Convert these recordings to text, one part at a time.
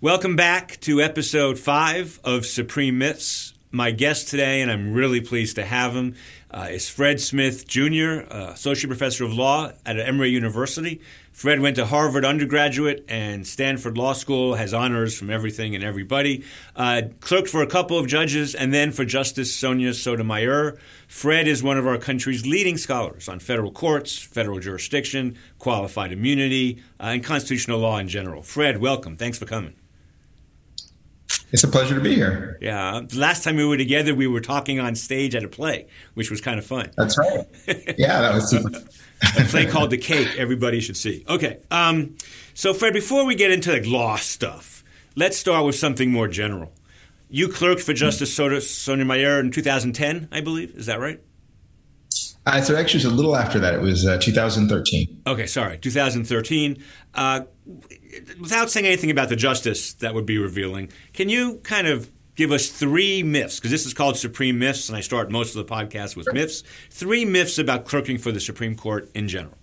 Welcome back to episode five of Supreme Myths. My guest today, and I'm really pleased to have him, uh, is Fred Smith Jr., uh, Associate Professor of Law at Emory University. Fred went to Harvard undergraduate and Stanford Law School, has honors from everything and everybody. Uh, clerked for a couple of judges and then for Justice Sonia Sotomayor. Fred is one of our country's leading scholars on federal courts, federal jurisdiction, qualified immunity, uh, and constitutional law in general. Fred, welcome. Thanks for coming. It's a pleasure to be here. Yeah. Last time we were together, we were talking on stage at a play, which was kind of fun. That's right. Yeah, that was super. a play called The Cake, everybody should see. Okay. Um, so, Fred, before we get into like law stuff, let's start with something more general. You clerked for Justice Sonia Sotomayor in 2010, I believe. Is that right? Uh, so actually, it was a little after that. It was uh, 2013. Okay, sorry, 2013. Uh, without saying anything about the justice that would be revealing, can you kind of give us three myths? Because this is called Supreme Myths, and I start most of the podcast with myths. Three myths about clerking for the Supreme Court in general.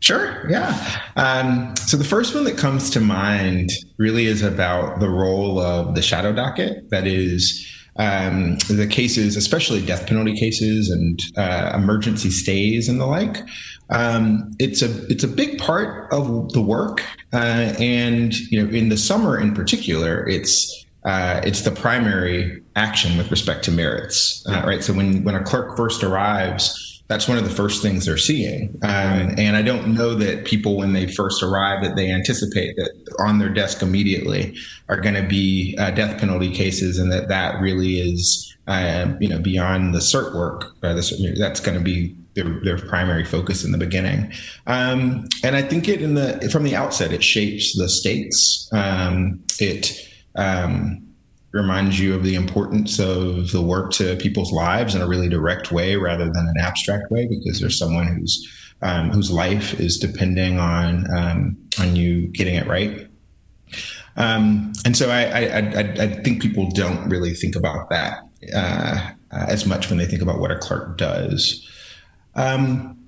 Sure, yeah. Um, so the first one that comes to mind really is about the role of the shadow docket. That is, um, the cases, especially death penalty cases and uh, emergency stays and the like. Um, it's a it's a big part of the work, uh, and you know, in the summer in particular, it's uh, it's the primary action with respect to merits, uh, right? So when when a clerk first arrives that's one of the first things they're seeing. Um, and I don't know that people, when they first arrive, that they anticipate that on their desk immediately are going to be uh, death penalty cases, and that that really is, uh, you know, beyond the cert work. Uh, this, that's going to be their, their, primary focus in the beginning. Um, and I think it in the from the outset, it shapes the stakes. Um, it um, reminds you of the importance of the work to people's lives in a really direct way rather than an abstract way because there's someone who's um, whose life is depending on um, on you getting it right. Um, and so I, I, I, I, think people don't really think about that uh, as much when they think about what a clerk does. Um,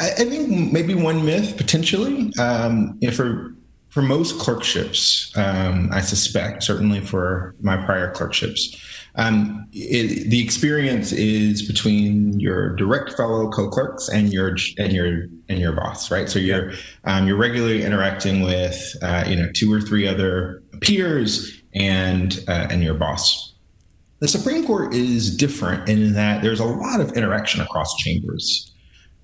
I, think maybe one myth potentially, um, you know, for for most clerkships, um, I suspect, certainly for my prior clerkships, um, it, the experience is between your direct fellow co-clerks and your and your and your boss, right? So you're um, you're regularly interacting with uh, you know two or three other peers and uh, and your boss. The Supreme Court is different in that there's a lot of interaction across chambers.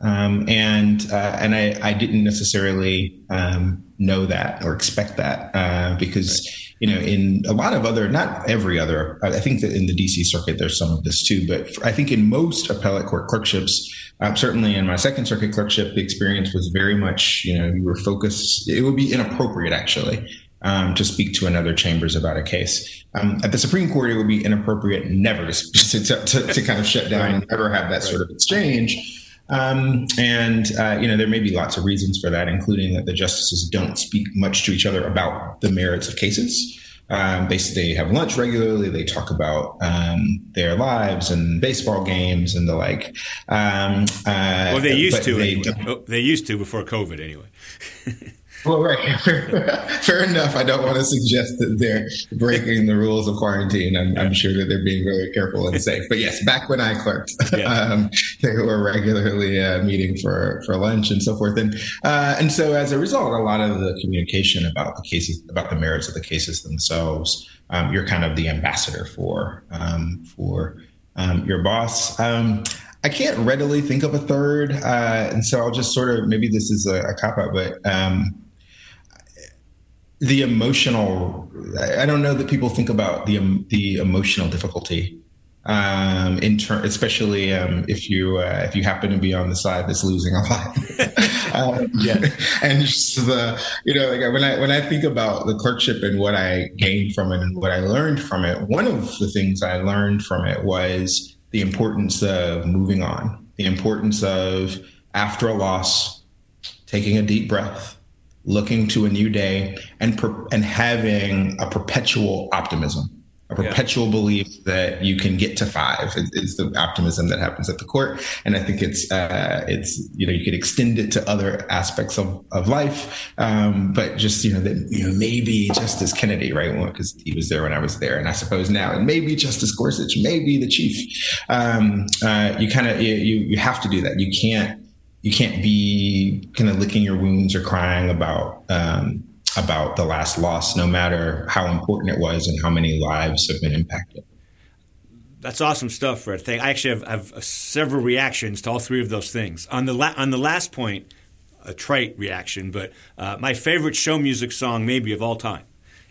Um, and uh, and I, I, didn't necessarily um, know that or expect that uh, because you know in a lot of other not every other I think that in the DC circuit there's some of this too but I think in most appellate court clerkships uh, certainly in my second circuit clerkship the experience was very much you know you were focused it would be inappropriate actually um, to speak to another chambers about a case. Um, at the Supreme Court, it would be inappropriate never to, to, to, to kind of shut down and never have that sort of exchange. Um, and uh, you know there may be lots of reasons for that, including that the justices don't speak much to each other about the merits of cases. Um, they they have lunch regularly. They talk about um, their lives and baseball games and the like. Um, uh, well, they used to. They, anyway. they used to before COVID, anyway. Well, right. Fair enough. I don't want to suggest that they're breaking the rules of quarantine. I'm, I'm, sure that they're being very careful and safe. But yes, back when I clerked, yeah. um, they were regularly uh, meeting for, for lunch and so forth. And uh, and so as a result, a lot of the communication about the cases, about the merits of the cases themselves, um, you're kind of the ambassador for um, for um, your boss. Um, I can't readily think of a third, uh, and so I'll just sort of maybe this is a, a cop out, but um, the emotional i don't know that people think about the the emotional difficulty um in turn especially um if you uh, if you happen to be on the side that's losing a lot. Um, yeah. and just the you know like when i when i think about the clerkship and what i gained from it and what i learned from it one of the things i learned from it was the importance of moving on the importance of after a loss taking a deep breath looking to a new day and per, and having a perpetual optimism a perpetual yeah. belief that you can get to five is, the optimism that happens at the court. And i think it's uh, it's you know you could extend it to other aspects of, of life. Um, but just you know that you know maybe justice kennedy right? Because well, he was there when i was there. And i suppose now and maybe justice gorsuch maybe the chief. Um, uh, you kind of you, you have to do that. You can't you can't be kind of licking your wounds or crying about um, about the last loss, no matter how important it was and how many lives have been impacted. That's awesome stuff, Fred. Thank, I actually have, have, several reactions to all three of those things. On the la- on the last point, a trite reaction, but uh, my favorite show music song, maybe of all time,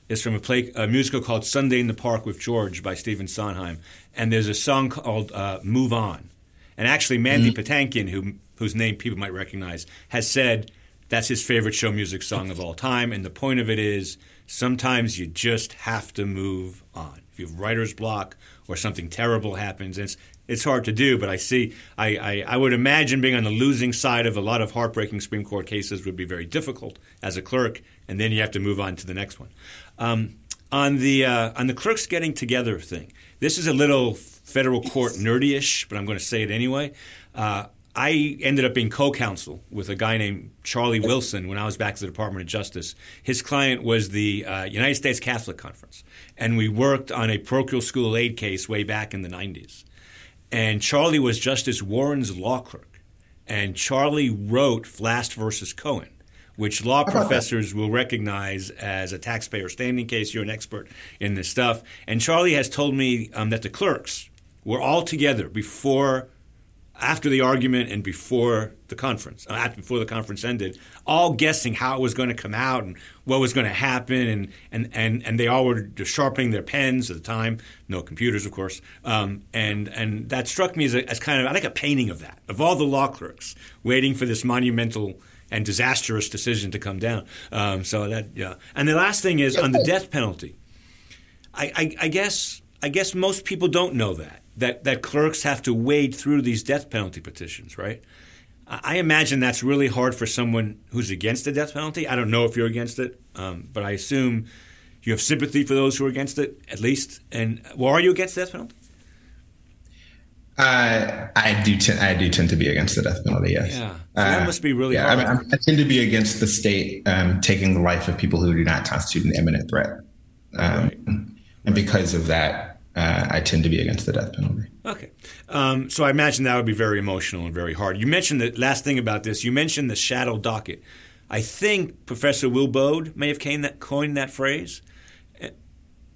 is from a, play, a musical called "Sunday in the Park with George" by Stephen Sondheim, and there's a song called uh, "Move On," and actually Mandy mm-hmm. Patinkin, who whose name people might recognize, has said that's his favorite show music song of all time. And the point of it is sometimes you just have to move on. If you have writer's block or something terrible happens, it's it's hard to do, but I see. I, I, I, would imagine being on the losing side of a lot of heartbreaking Supreme Court cases would be very difficult as a clerk, and then you have to move on to the next one. Um, on the uh, on the clerks getting together thing, this is a little federal court nerdyish, but I'm going to say it anyway. Uh, I ended up being co-counsel with a guy named Charlie Wilson when I was back to the Department of Justice. His client was the uh, United States Catholic Conference, and we worked on a parochial school aid case way back in the 90s. And Charlie was Justice Warren's law clerk, and Charlie wrote Flast versus Cohen, which law professors will recognize as a taxpayer standing case. You're an expert in this stuff. And Charlie has told me um, that the clerks were all together before after the argument and before the conference, uh, after, before the conference ended, all guessing how it was going to come out and what was going to happen, and, and, and, and they all were just sharpening their pens at the time, no computers, of course, um, and and that struck me as, a, as kind of I like a painting of that of all the law clerks waiting for this monumental and disastrous decision to come down. Um, so that yeah, and the last thing is on the death penalty. I, I, I guess I guess most people don't know that that, that clerks have to wade through these death penalty petitions, right? I imagine that's really hard for someone who's against the death penalty. I don't know if you're against it, um, but I assume you have sympathy for those who are against it, at least. And well, are you against the death penalty? Uh, I do. T- I do tend to be against the death penalty. Yes. Yeah. So that uh, must be really yeah, hard. I, mean, I, tend to be against the state um, taking the life of people who do not constitute an imminent threat, um, right. and because of that, uh, I tend to be against the death penalty. Okay. Um, so I imagine that would be very emotional and very hard. You mentioned the last thing about this. You mentioned the shadow docket. I think Professor Will Baude may have that, coined that phrase.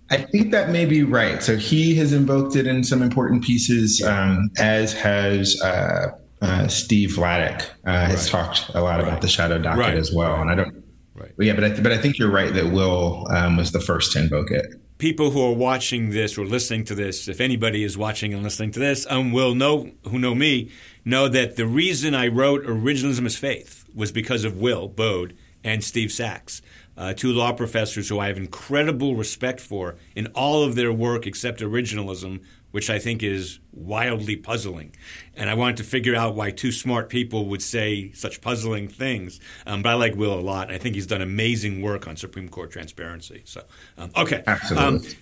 I think that may be right. So he has invoked it in some important pieces, um, as has uh, uh, Steve Vladeck uh, has right. talked a lot right. about the shadow docket right. as well. And I don't, right. yeah, but I, but I think you're right that Will um, was the first to invoke it people who are watching this or listening to this, if anybody is watching and listening to this, um, will know who know me know that the reason I wrote Originalism as Faith was because of Will Baude and Steve Sachs, uh, two law professors who I have incredible respect for in all of their work except originalism, which I think is wildly puzzling. And I wanted to figure out why two smart people would say such puzzling things. Um, but I like Will a lot. I think he's done amazing work on Supreme Court transparency. So, um, okay. Absolutely. Um,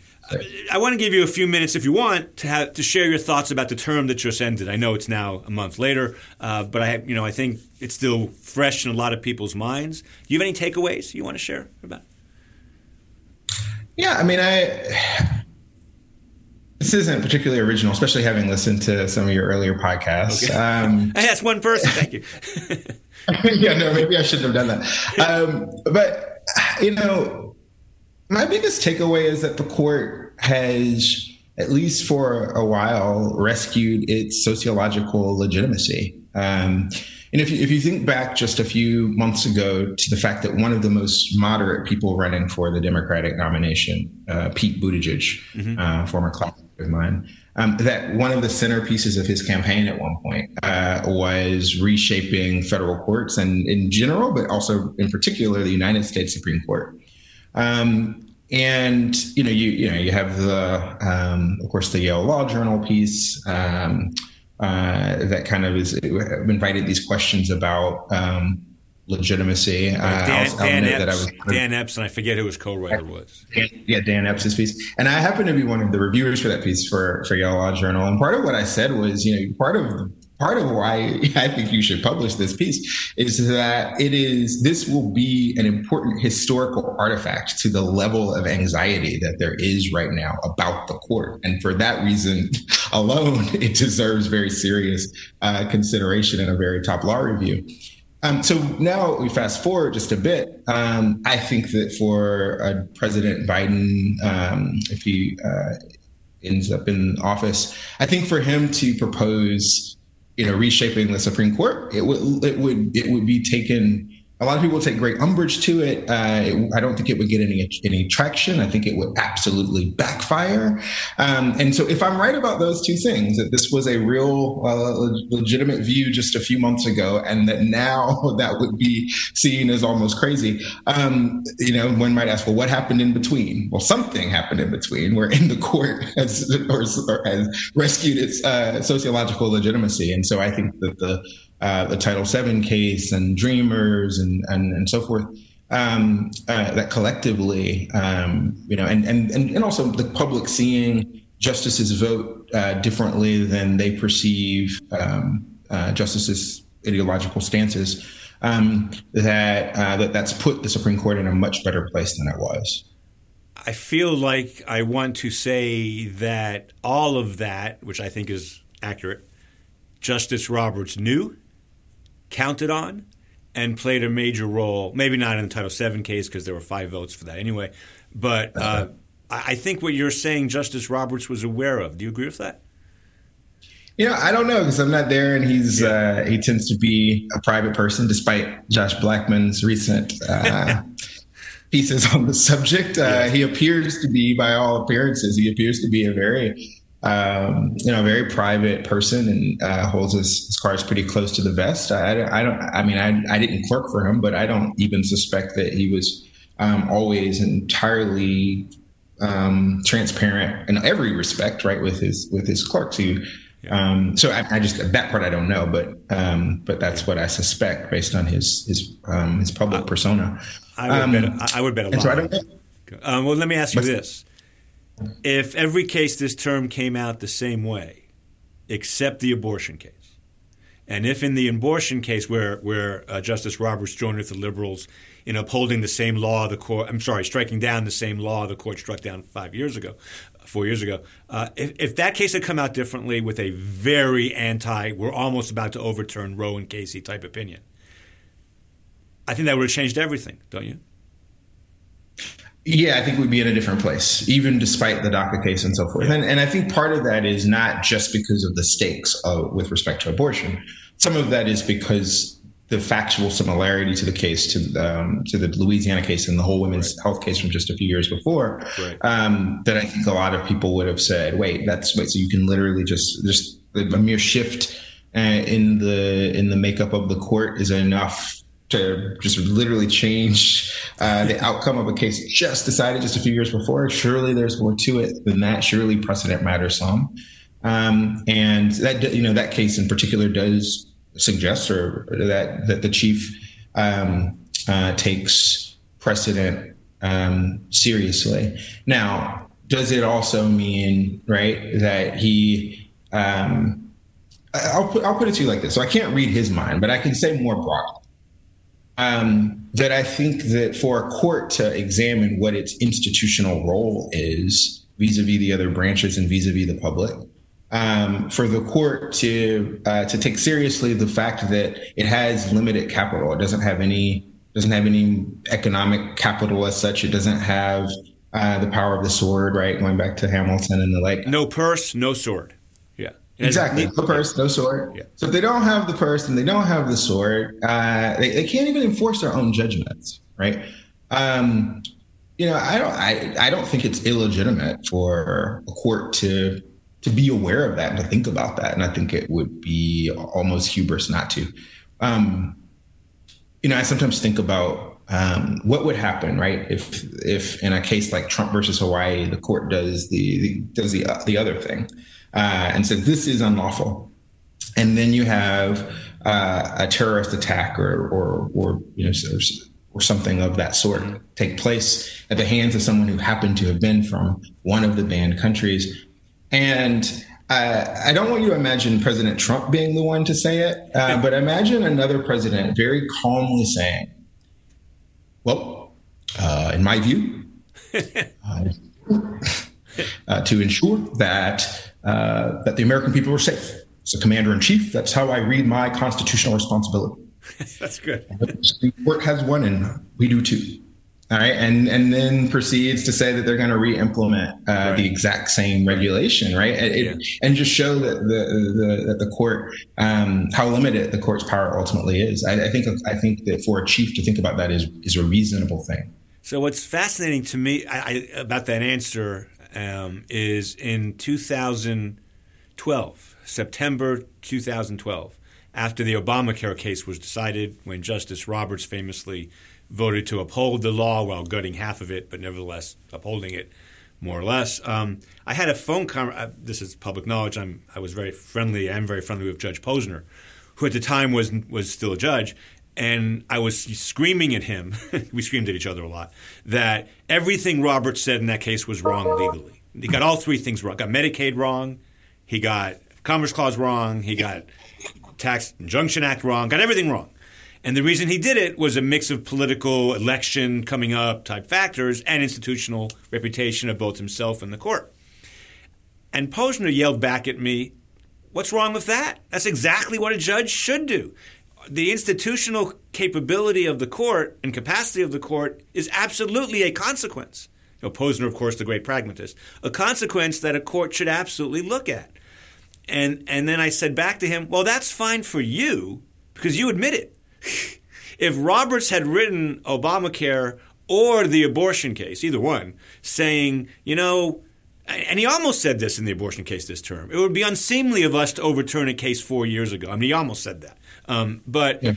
I want to give you a few minutes, if you want, to have, to share your thoughts about the term that just ended. I know it's now a month later, uh, but I, you know, I think it's still fresh in a lot of people's minds. Do you have any takeaways you want to share about? Yeah, I mean, I this isn't particularly original, especially having listened to some of your earlier podcasts. Okay. Um, that's one person. Thank you. yeah, no, maybe I shouldn't have done that. Um, but you know, my biggest takeaway is that the court has, at least for a while, rescued its sociological legitimacy. Um, and if you, if you think back just a few months ago to the fact that one of the most moderate people running for the Democratic nomination, uh, Pete Buttigieg, mm-hmm. uh, former classmate of mine, um, that one of the centerpieces of his campaign at one point uh, was reshaping federal courts and in general, but also in particular the United States Supreme Court. Um, and you know, you you know, you have the, um, of course, the Yale Law Journal piece. Um, uh, that kind of is invited these questions about um, legitimacy. Uh, Dan, I'll, I'll Dan, Epps, was, Dan Epps, and I forget who his co-writer was. Yeah, Dan Epps' piece, and I happen to be one of the reviewers for that piece for for Yale Law Journal. And part of what I said was, you know, part of part of why I think you should publish this piece is that it is this will be an important historical artifact to the level of anxiety that there is right now about the court, and for that reason alone, it deserves very serious uh, consideration in a very top law review. Um, so now we fast forward just a bit. Um, I think that for uh, President Biden, um, if he uh, ends up in office, I think for him to propose, you know, reshaping the Supreme Court, it would it would it would be taken a lot of people take great umbrage to it. Uh. I don't think it would get any any traction. I think it would absolutely backfire. Um, and so, if I'm right about those two things, that this was a real uh, legitimate view just a few months ago, and that now that would be seen as almost crazy, um, you know, one might ask, well, what happened in between? Well, something happened in between, where in the court has, or, or has rescued its uh, sociological legitimacy. And so, I think that the uh, the Title VII case and Dreamers and and, and so forth. Um, uh, that collectively, um, you know, and, and and also the public seeing justices vote uh, differently than they perceive um, uh, justices' ideological stances. Um, that uh, that that's put the Supreme Court in a much better place than it was. I feel like I want to say that all of that, which I think is accurate, Justice Roberts knew counted on and played a major role. Maybe not in the Title VII case because there were five votes for that anyway. But uh, I think what you're saying, Justice Roberts was aware of. Do you agree with that? You know, I don't know because I'm not there, and he's yeah. uh, he tends to be a private person, despite Josh Blackman's recent uh, pieces on the subject. Uh, yeah. He appears to be, by all appearances, he appears to be a very um, you know, a very private person and uh, holds his, his, cards pretty close to the vest. I, I, don't, I mean, I, I didn't clerk for him, but I don't even suspect that he was um, always entirely um, transparent in every respect, right, with his with his clerks. He, um, so I, I, just that part I don't know, but um, but that's what I suspect based on his his um, his public persona. I would bet. I would bet a lot. So I well, let me ask you this if every case this term came out the same way, except the abortion case, and if in the abortion case where where uh, Justice Roberts joined with the liberals in upholding the same law the court, I'm sorry, striking down the same law the court struck down five years ago, four years ago, uh, if, if that case had come out differently with a very anti, we're almost about to overturn Roe and Casey type opinion, I think that would have changed everything, don't you? Yeah, I think we'd be in a different place, even despite the DACA case and so forth. And, and I think part of that is not just because of the stakes of, with respect to abortion. Some of that is because the factual similarity to the case to the, um, to the Louisiana case and the whole women's right. health case from just a few years before. Right. Um, that I think a lot of people would have said, "Wait, that's wait." So you can literally just just a mere shift uh, in the in the makeup of the court is enough to just literally change uh, the outcome of a case just decided just a few years before. Surely there's more to it than that. Surely precedent matters some. Um, and that you know that case in particular does suggest or, that that the chief um, uh, takes precedent um, seriously. Now, does it also mean right that he? Um, I'll put I'll put it to you like this. So I can't read his mind, but I can say more broadly um, that I think that for a court to examine what its institutional role is vis-a-vis the other branches and vis-a-vis the public, um, for the court to uh, to take seriously the fact that it has limited capital, it doesn't have any doesn't have any economic capital as such, it doesn't have uh, the power of the sword, right? Going back to Hamilton and the like. No purse, no sword. Exactly. No purse, no sword. Yeah. So if they don't have the purse and they don't have the sword, uh, they, they can't even enforce their own judgments, right? Um, you know, I don't I, I don't think it's illegitimate for a court to to be aware of that and to think about that. And I think it would be almost hubris not to. Um, you know, I sometimes think about um, what would happen, right, if if in a case like Trump versus Hawaii, the court does the, the does the uh, the other thing uh, and says this is unlawful. And then you have uh, a terrorist attack or, or, or you know, or something of that sort take place at the hands of someone who happened to have been from one of the banned countries. And uh, I don't want you to imagine President Trump being the one to say it, uh, but imagine another president very calmly saying, well, uh, in my view, uh, uh, to ensure that uh, that the American people are safe. As a commander in chief, that's how I read my constitutional responsibility. that's good. the court has one, and we do too. All right, and and then proceeds to say that they're going to re-implement uh, right. the exact same regulation, right? It, yeah. and just show that the, the that the court um, how limited the court's power ultimately is. I, I, think I think that for a chief to think about that is is a reasonable thing. So what's fascinating to me I, I, about that answer um, is in 2012, September 2012, after the Obamacare case was decided, when Justice Roberts famously voted to uphold the law while gutting half of it, but nevertheless upholding it more or less. Um, I had a phone call. Uh, this is public knowledge. I'm, I was very friendly. I'm very friendly with Judge Posner, who at the time was was still a judge, and I was screaming at him. we screamed at each other a lot. That everything Robert said in that case was wrong legally. He got all three things wrong. Got Medicaid wrong. He got Commerce Clause wrong. He got Tax Injunction Act wrong. Got everything wrong. And the reason he did it was a mix of political election coming up type factors and institutional reputation of both himself and the court. And Posner yelled back at me, What's wrong with that? That's exactly what a judge should do. The institutional capability of the court and capacity of the court is absolutely a consequence. You know, Posner, of course, the great pragmatist, a consequence that a court should absolutely look at. And and then I said back to him, "Well, that's fine for you because you admit it if Roberts had written Obamacare or the abortion case, either one, saying, you know, and he almost said this in the abortion case this term. It would be unseemly of us to overturn a case four years ago. I mean, he almost said that. Um, but yeah.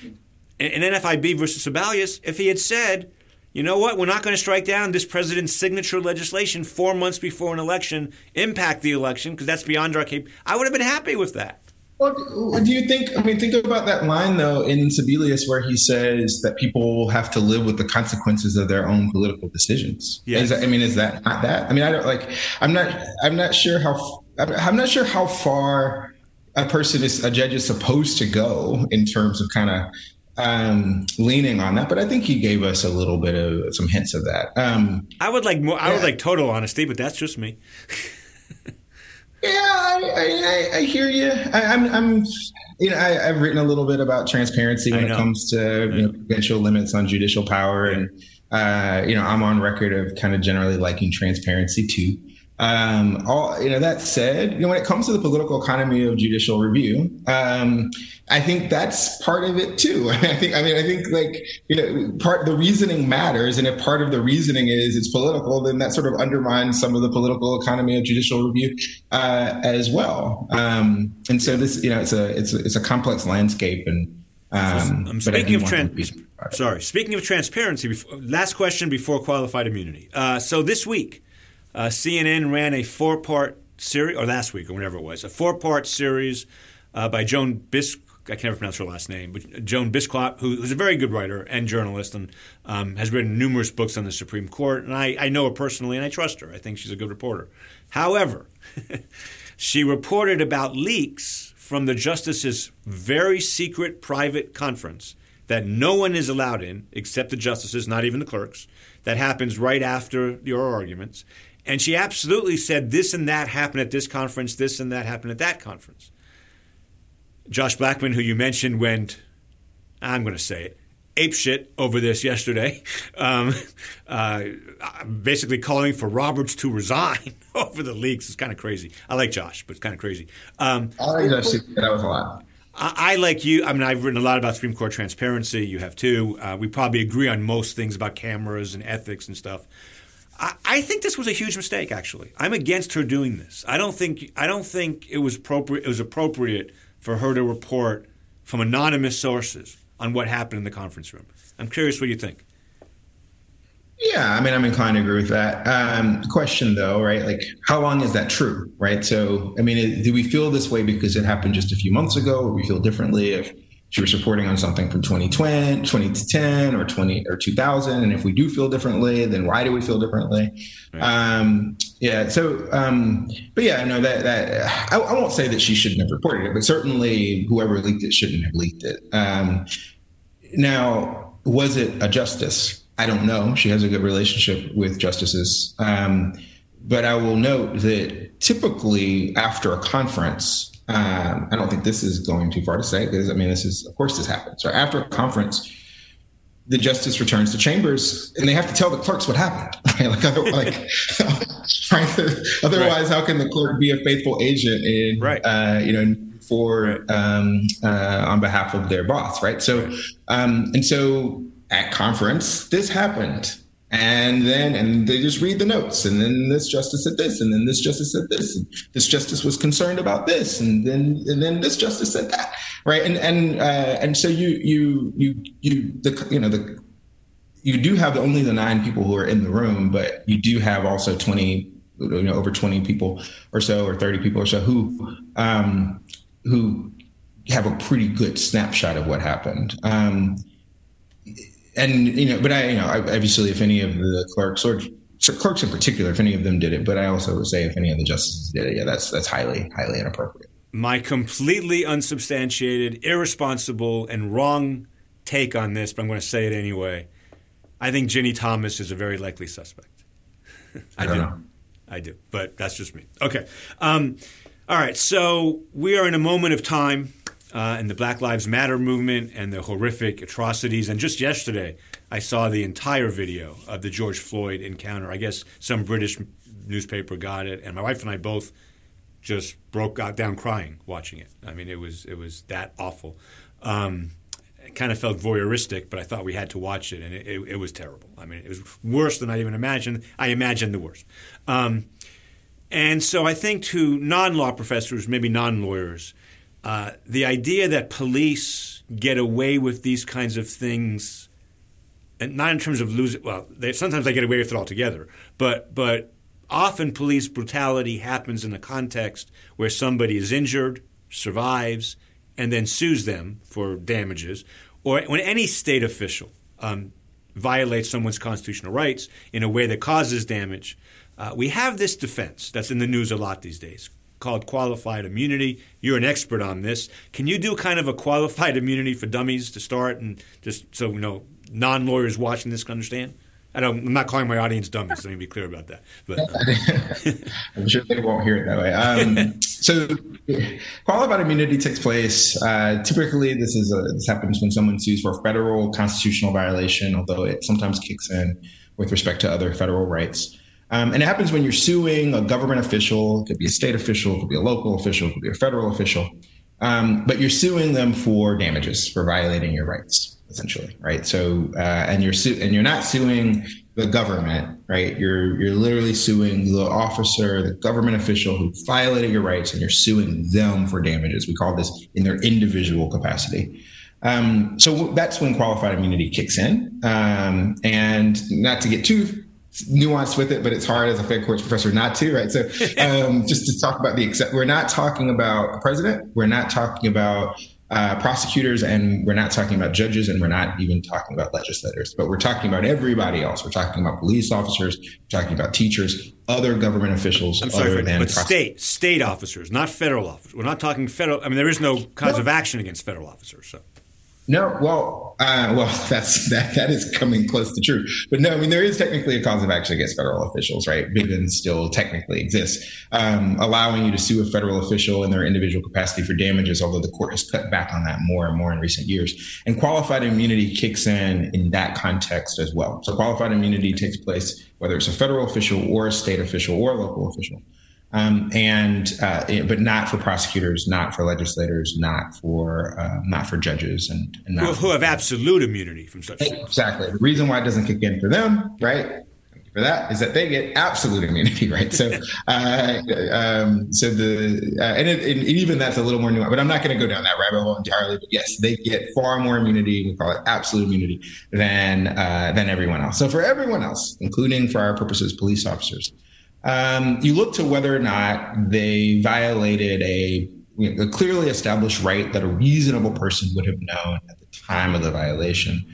in NFIB versus Sebelius, if he had said, you know what, we're not going to strike down this president's signature legislation four months before an election, impact the election, because that's beyond our cap, I would have been happy with that. Well, do you think? I mean, think about that line though in Sebelius where he says that people have to live with the consequences of their own political decisions. Yes. That, I mean, is that not that? I mean, I don't like. I'm not. I'm not sure how. I'm not sure how far a person is a judge is supposed to go in terms of kind of um, leaning on that, but I think he gave us a little bit of some hints of that. Um, I would like more. I would like total honesty, but that's just me. Yeah, I, I, I hear you. I, am I'm, I'm, you know, I, have written a little bit about transparency when it comes to you know, potential limits on judicial power, and uh, you know, I'm on record of kind of generally liking transparency too. Um, all you know. That said, you know, when it comes to the political economy of judicial review, um, I think that's part of it too. I think. I mean, I think like you know, part the reasoning matters, and if part of the reasoning is it's political, then that sort of undermines some of the political economy of judicial review uh, as well. Um, and so this, you know, it's a it's a, it's a complex landscape, and um, I'm speaking of trans- sorry, speaking of transparency. Before, last question before qualified immunity. Uh, so this week. Uh, CNN ran a four part series, or last week, or whenever it was, a four part series uh, by Joan Bisk. I can never pronounce her last name, but Joan Bisklop, who, who's a very good writer and journalist, and um, has written numerous books on the Supreme Court. And I, I know her personally, and I trust her. I think she's a good reporter. However, she reported about leaks from the justices' very secret private conference that no one is allowed in except the justices, not even the clerks. That happens right after your arguments. And she absolutely said this and that happened at this conference, this and that happened at that conference. Josh Blackman, who you mentioned, went, I'm going to say it, ape shit over this yesterday, um, uh, basically calling for Roberts to resign over the leaks. It's kind of crazy. I like Josh, but it's kind of crazy. Um, I like Josh. That was a lot. I, I, like you. I mean, I've written a lot about Supreme Court transparency. You have too. Uh, we probably agree on most things about cameras and ethics and stuff. I, I think this was a huge mistake. Actually, I'm against her doing this. I don't think I don't think it was appropriate. It was appropriate for her to report from anonymous sources on what happened in the conference room. I'm curious what you think. Yeah, I mean, I'm inclined to agree with that. Um, question though, right? Like, how long is that true, right? So, I mean, it, do we feel this way because it happened just a few months ago, or we feel differently if she was reporting on something from 2020, 2010 or 20 or 2000. And if we do feel differently, then why do we feel differently? Right. Um, yeah. So, um, but yeah, no, that, that I, I, won't say that she shouldn't have reported it, but certainly whoever leaked it shouldn't have leaked it. Um, now, was it a justice? I don't know. She has a good relationship with justices. Um, but I will note that typically after a conference, um, I don't think this is going too far to say because I mean, this is of course this happens. So after a conference, the justice returns to chambers and they have to tell the clerks what happened. Right? Like, like otherwise, right. how can the clerk be a faithful agent in, right. uh, you know, for um, uh, on behalf of their boss, right? So, um, and so at conference, this happened and then and they just read the notes. And then this justice said this and then this justice said this and this justice was concerned about this and then and then this justice said that right? And and uh, and so you you you you the you know the you do have only the nine people who are in the room but you do have also 20 you know over 20 people or so or 30 people or so who um who have a pretty good snapshot of what happened. Um and you know, but I, you know, obviously, if any of the clerks or clerks in particular, if any of them did it, but I also would say if any of the justices did it, yeah, that's that's highly highly inappropriate. My completely unsubstantiated, irresponsible, and wrong take on this, but I'm going to say it anyway. I think Ginni Thomas is a very likely suspect. I, I do. Know. I do, but that's just me. Okay. Um, all right. So we are in a moment of time uh, and the Black Lives Matter movement and the horrific atrocities. And just yesterday, I saw the entire video of the George Floyd encounter. I guess some British newspaper got it, and my wife and I both just broke out down crying watching it. I mean, it was it was that awful. Um, it kind of felt voyeuristic, but I thought we had to watch it, and it, it, it, was terrible. I mean, it was worse than I even imagined. I imagined the worst. Um, and so I think to non-law professors, maybe non-lawyers, uh, the idea that police get away with these kinds of things, and not in terms of losing. Well, they, sometimes they get away with it altogether, but but often police brutality happens in a context where somebody is injured, survives, and then sues them for damages, or when any state official um, violates someone's constitutional rights in a way that causes damage. Uh, we have this defense that's in the news a lot these days called qualified immunity. You're an expert on this. Can you do kind of a qualified immunity for dummies to start, and just so you know, non lawyers watching this can understand? I don't, I'm not calling my audience dummies. Let me be clear about that. But I'm sure they won't hear it that way. Um, so, qualified immunity takes place. Uh, typically, this is a, this happens when someone sues for a federal constitutional violation, although it sometimes kicks in with respect to other federal rights. Um, and it happens when you're suing a government official, it could be a state official, it could be a local official, it could be a federal official, um, but you're suing them for damages for violating your rights, essentially, right? So, uh, and you're su- and you're not suing the government, right? You're you're literally suing the officer, the government official who violated your rights, and you're suing them for damages. We call this in their individual capacity. Um, so that's when qualified immunity kicks in. Um, and not to get too nuanced with it, but it's hard as a Fed courts professor not to, right? So, um, just to talk about the except, we're not talking about a president, we're not talking about uh, prosecutors, and we're not talking about judges, and we're not even talking about legislators, but we're talking about everybody else. We're talking about police officers, we're talking about teachers, other government officials. I'm sorry, Fred, but state state officers, not federal officers. We're not talking federal. I mean, there is no cause no. of action against federal officers. So. No, well, uh, well, that's that that is coming close to true. But no, I mean there is technically a cause of action against federal officials, right? Bivens still technically exists, um, allowing you to sue a federal official in their individual capacity for damages. Although the court has cut back on that more and more in recent years, and qualified immunity kicks in in that context as well. So qualified immunity takes place whether it's a federal official or a state official or a local official um, and uh, but not for prosecutors, not for legislators, not for uh, not for judges, and, and who, who, have absolute immunity from such things. Exactly. The reason why it doesn't kick in for them, right? For that is that they get absolute immunity, right? So, uh, um, so the uh, and, it, and, even that's a little more nuanced. But I'm not going to go down that rabbit hole entirely. But yes, they get far more immunity. We call it absolute immunity than uh, than everyone else. So for everyone else, including for our purposes, police officers, um, you look to whether or not they violated a you know, a clearly established right that a reasonable person would have known at the time of the violation.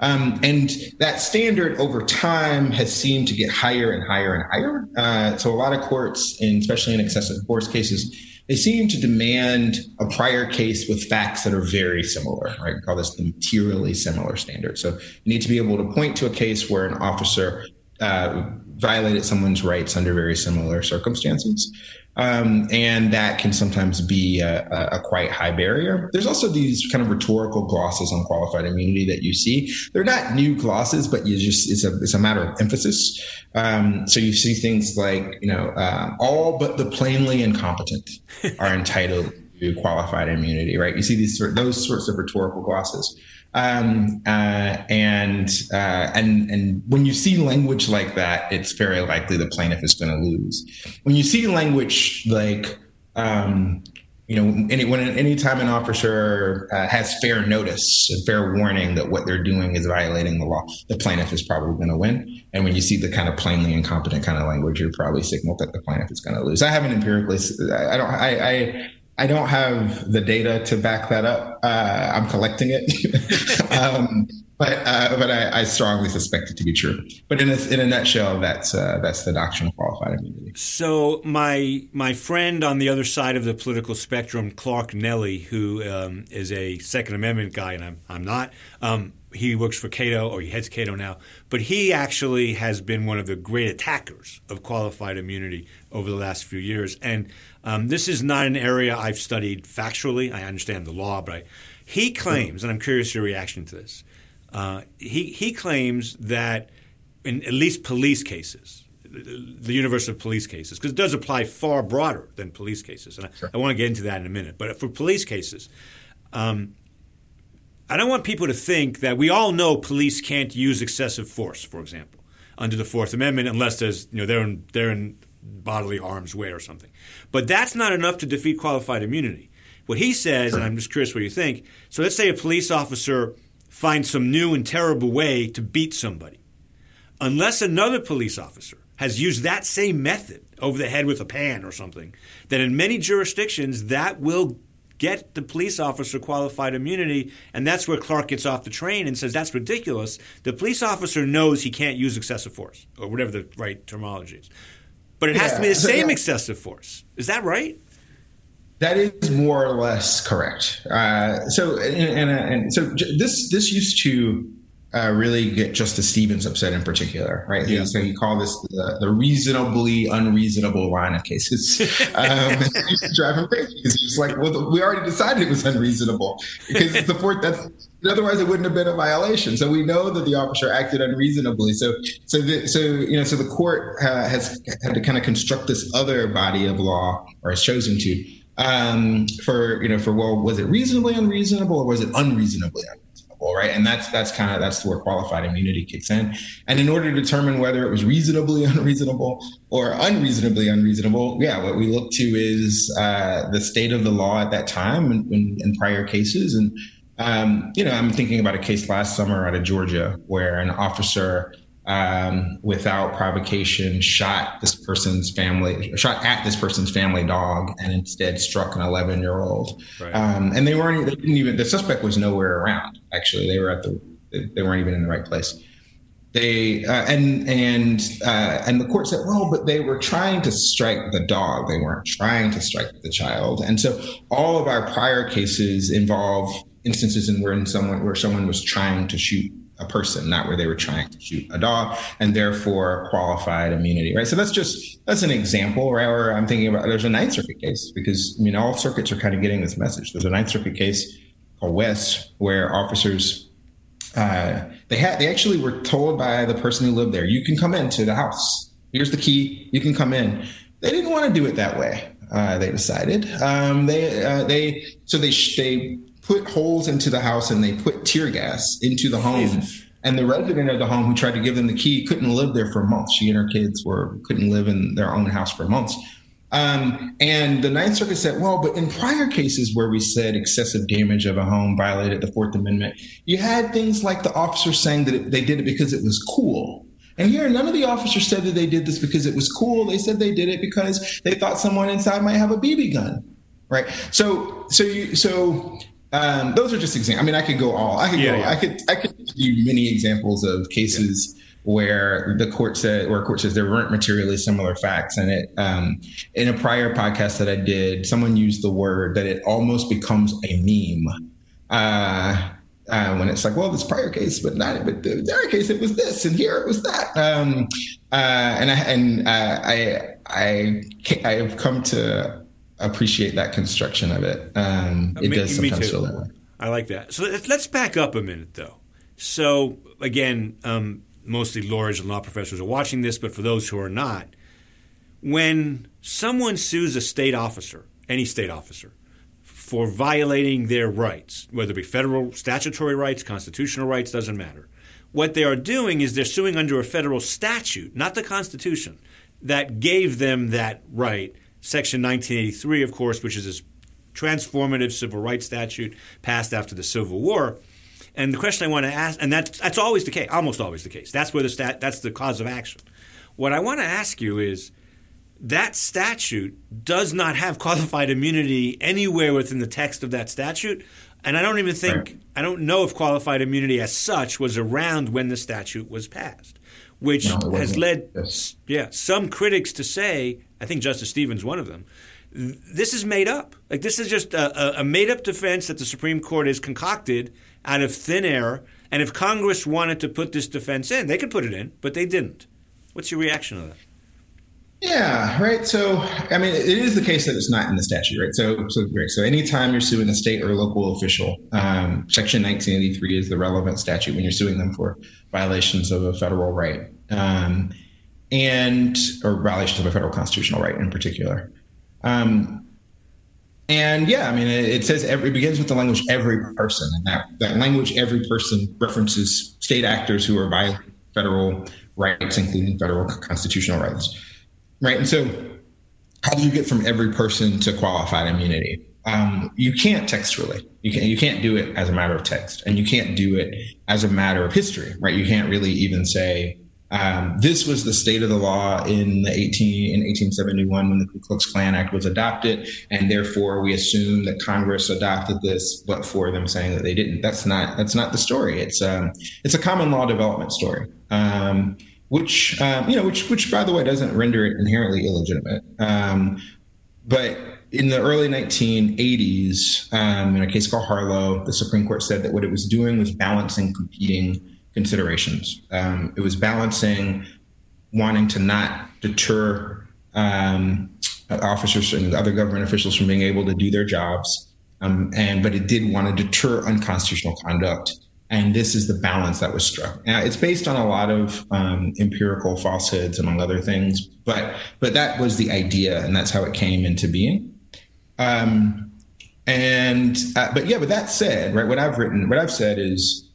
Um, and that standard over time has seemed to get higher and higher and higher. Uh, so a lot of courts, especially in excessive force cases, they seem to demand a prior case with facts that are very similar, right? We call this the materially similar standard. So you need to be able to point to a case where an officer uh, violated someone's rights under very similar circumstances. Um, and that can sometimes be a, a, quite high barrier. There's also these kind of rhetorical glosses on qualified immunity that you see. They're not new glosses, but you just it's a it's a matter of emphasis. Um, so you see things like you know uh, all but the plainly incompetent are entitled to qualified immunity, right? You see these those sorts of rhetorical glosses. Um, uh, and uh, and and when you see language like that, it's very likely the plaintiff is going to lose. When you see language like um, you know, any, when anytime an officer uh, has fair notice, a fair warning that what they're doing is violating the law, the plaintiff is probably going to win. And when you see the kind of plainly incompetent kind of language, you're probably signaled that the plaintiff is going to lose. I haven't empirically, I don't, I, I I don't have the data to back that up. Uh, I'm collecting it, um, but uh, but I, I, strongly suspect it to be true. But in a, in a nutshell, that's uh, that's the doctrine of qualified immunity. So my my friend on the other side of the political spectrum, Clark Neily, who um, is a Second Amendment guy, and I'm I'm not. Um, he works for Cato, or he heads Cato now, but he actually has been one of the great attackers of qualified immunity over the last few years. And um, this is not an area I've studied factually. I understand the law, but I, he claims, and I'm curious your reaction to this. Uh, he he claims that in at least police cases, the universe of police cases, because it does apply far broader than police cases, and I. I, want to get into that in a minute. But for police cases, um, I don't want people to think that we all know police can't use excessive force, for example, under the Fourth Amendment, unless there's you know they're in, they're in bodily harm's way or something. But that's not enough to defeat qualified immunity. What he says, and I'm just curious what you think. So let's say a police officer finds some new and terrible way to beat somebody. Unless another police officer has used that same method over the head with a pan or something, then in many jurisdictions that will get the police officer qualified immunity. And that's where Clark gets off the train and says that's ridiculous. The police officer knows he can't use excessive force or whatever the right terminology is but it has yeah. to be the same excessive force. Is that right? That is more or less correct. Uh, so, and, and, and, so this this used to uh, really get Justice Stevens upset in particular, right? Yeah. So he called this the, the, reasonably unreasonable line of cases. Um, drive him crazy because he's like, well, we already decided it was unreasonable because it's the fourth. That's otherwise it wouldn't have been a violation. So we know that the officer acted unreasonably. So so the, so you know so the court uh, has had to kind of construct this other body of law, or has chosen to. Um, for you know, for well, was it reasonably unreasonable or was it unreasonably unreasonable? Right? And that's that's kind of that's where qualified immunity kicks in. And in order to determine whether it was reasonably unreasonable or unreasonably unreasonable, yeah, what we look to is uh, the state of the law at that time in, in, in prior cases. And um, you know, I'm thinking about a case last summer out of Georgia where an officer um, without provocation, shot this person's family, shot at this person's family dog, and instead struck an 11 year old. Right. Um, and they weren't, they didn't even, the suspect was nowhere around. Actually, they were at the, they weren't even in the right place. They uh, and and uh, and the court said, well, but they were trying to strike the dog. They weren't trying to strike the child. And so all of our prior cases involve instances in where in someone where someone was trying to shoot a person, not where they were trying to shoot a dog, and therefore qualified immunity, right? So that's just that's an example, right? Where I'm thinking about there's a Ninth Circuit case because I mean all circuits are kind of getting this message. There's a Ninth Circuit case called West where officers uh, they had they actually were told by the person who lived there, you can come into the house. Here's the key. You can come in. They didn't want to do it that way. Uh, they decided um, they uh, they so they they put holes into the house and they put tear gas into the home. Jesus. And the resident of the home who tried to give them the key couldn't live there for months. She and her kids were couldn't live in their own house for months. Um, and the Ninth Circuit said, well, but in prior cases where we said excessive damage of a home violated the Fourth Amendment, you had things like the officers saying that it, they did it because it was cool. And here, none of the officers said that they did this because it was cool. They said they did it because they thought someone inside might have a BB gun. right? So so you so um, those are just examples. I mean, I could go all. I could yeah, go. Yeah. I could. I could give you many examples of cases yeah. where the court said, where court says there weren't materially similar facts, and it. Um, in a prior podcast that I did, someone used the word that it almost becomes a meme. Uh, uh, when it's like, well, this prior case, but not, but the other case, it was this, and here it was that. Um, uh, and I and uh, I I I have come to appreciate that construction of it. Um, it me, does sometimes feel that way. I like that. So let's back up a minute, though. So again, um, mostly lawyers and law professors are watching this, but for those who are not, when someone sues a state officer, any state officer, for violating their rights, whether it be federal statutory rights, constitutional rights, doesn't matter. What they are doing is they're suing under a federal statute, not the Constitution, that gave them that right. Section 1983, of course, which is this transformative civil rights statute passed after the Civil War. And the question I want to ask, and that's, that's always the case, almost always the case. That's where the stat, that's the cause of action. What I want to ask you is, that statute does not have qualified immunity anywhere within the text of that statute. And I don't even think, right. I don't know if qualified immunity as such was around when the statute was passed, which no, has led, yes. yeah, some critics to say, I think Justice Stevens, one of them, this is made up. Like this is just a, a made up defense that the Supreme Court has concocted out of thin air. And if Congress wanted to put this defense in, they could put it in, but they didn't. What's your reaction to that? Yeah, right. So, I mean, it is the case that it's not in the statute, right? So, so great. So, anytime you're suing a state or local official, um, Section 1983 is the relevant statute when you're suing them for violations of a federal right, um, and or violations of a federal constitutional right in particular. Um, and yeah, I mean, it, it says every, it begins with the language "every person," and that that language "every person" references state actors who are violating federal rights, including federal constitutional rights right? And so, how do you get from every person to qualified immunity? Um, you can't textually. You can't. you can't do it as a matter of text, and you can't do it as a matter of history, right? You can't really even say um, this was the state of the law in the 18 in 1871 when the Ku Klux Klan Act was adopted, and therefore we assume that Congress adopted this, but for them saying that they didn't. That's not that's not the story. It's um, it's a common law development story. Um, which um, you know, which which by the way doesn't render it inherently illegitimate. Um, but in the early 1980s, um, in a case called Harlow, the Supreme Court said that what it was doing was balancing competing considerations. Um, it was balancing wanting to not deter um, officers and other government officials from being able to do their jobs, um, and but it did want to deter unconstitutional conduct and this is the balance that was struck. Now, it's based on a lot of um, empirical falsehoods, among other things, but but that was the idea, and that's how it came into being. Um, and uh, but yeah, but that said, right, what I've written, what I've said is,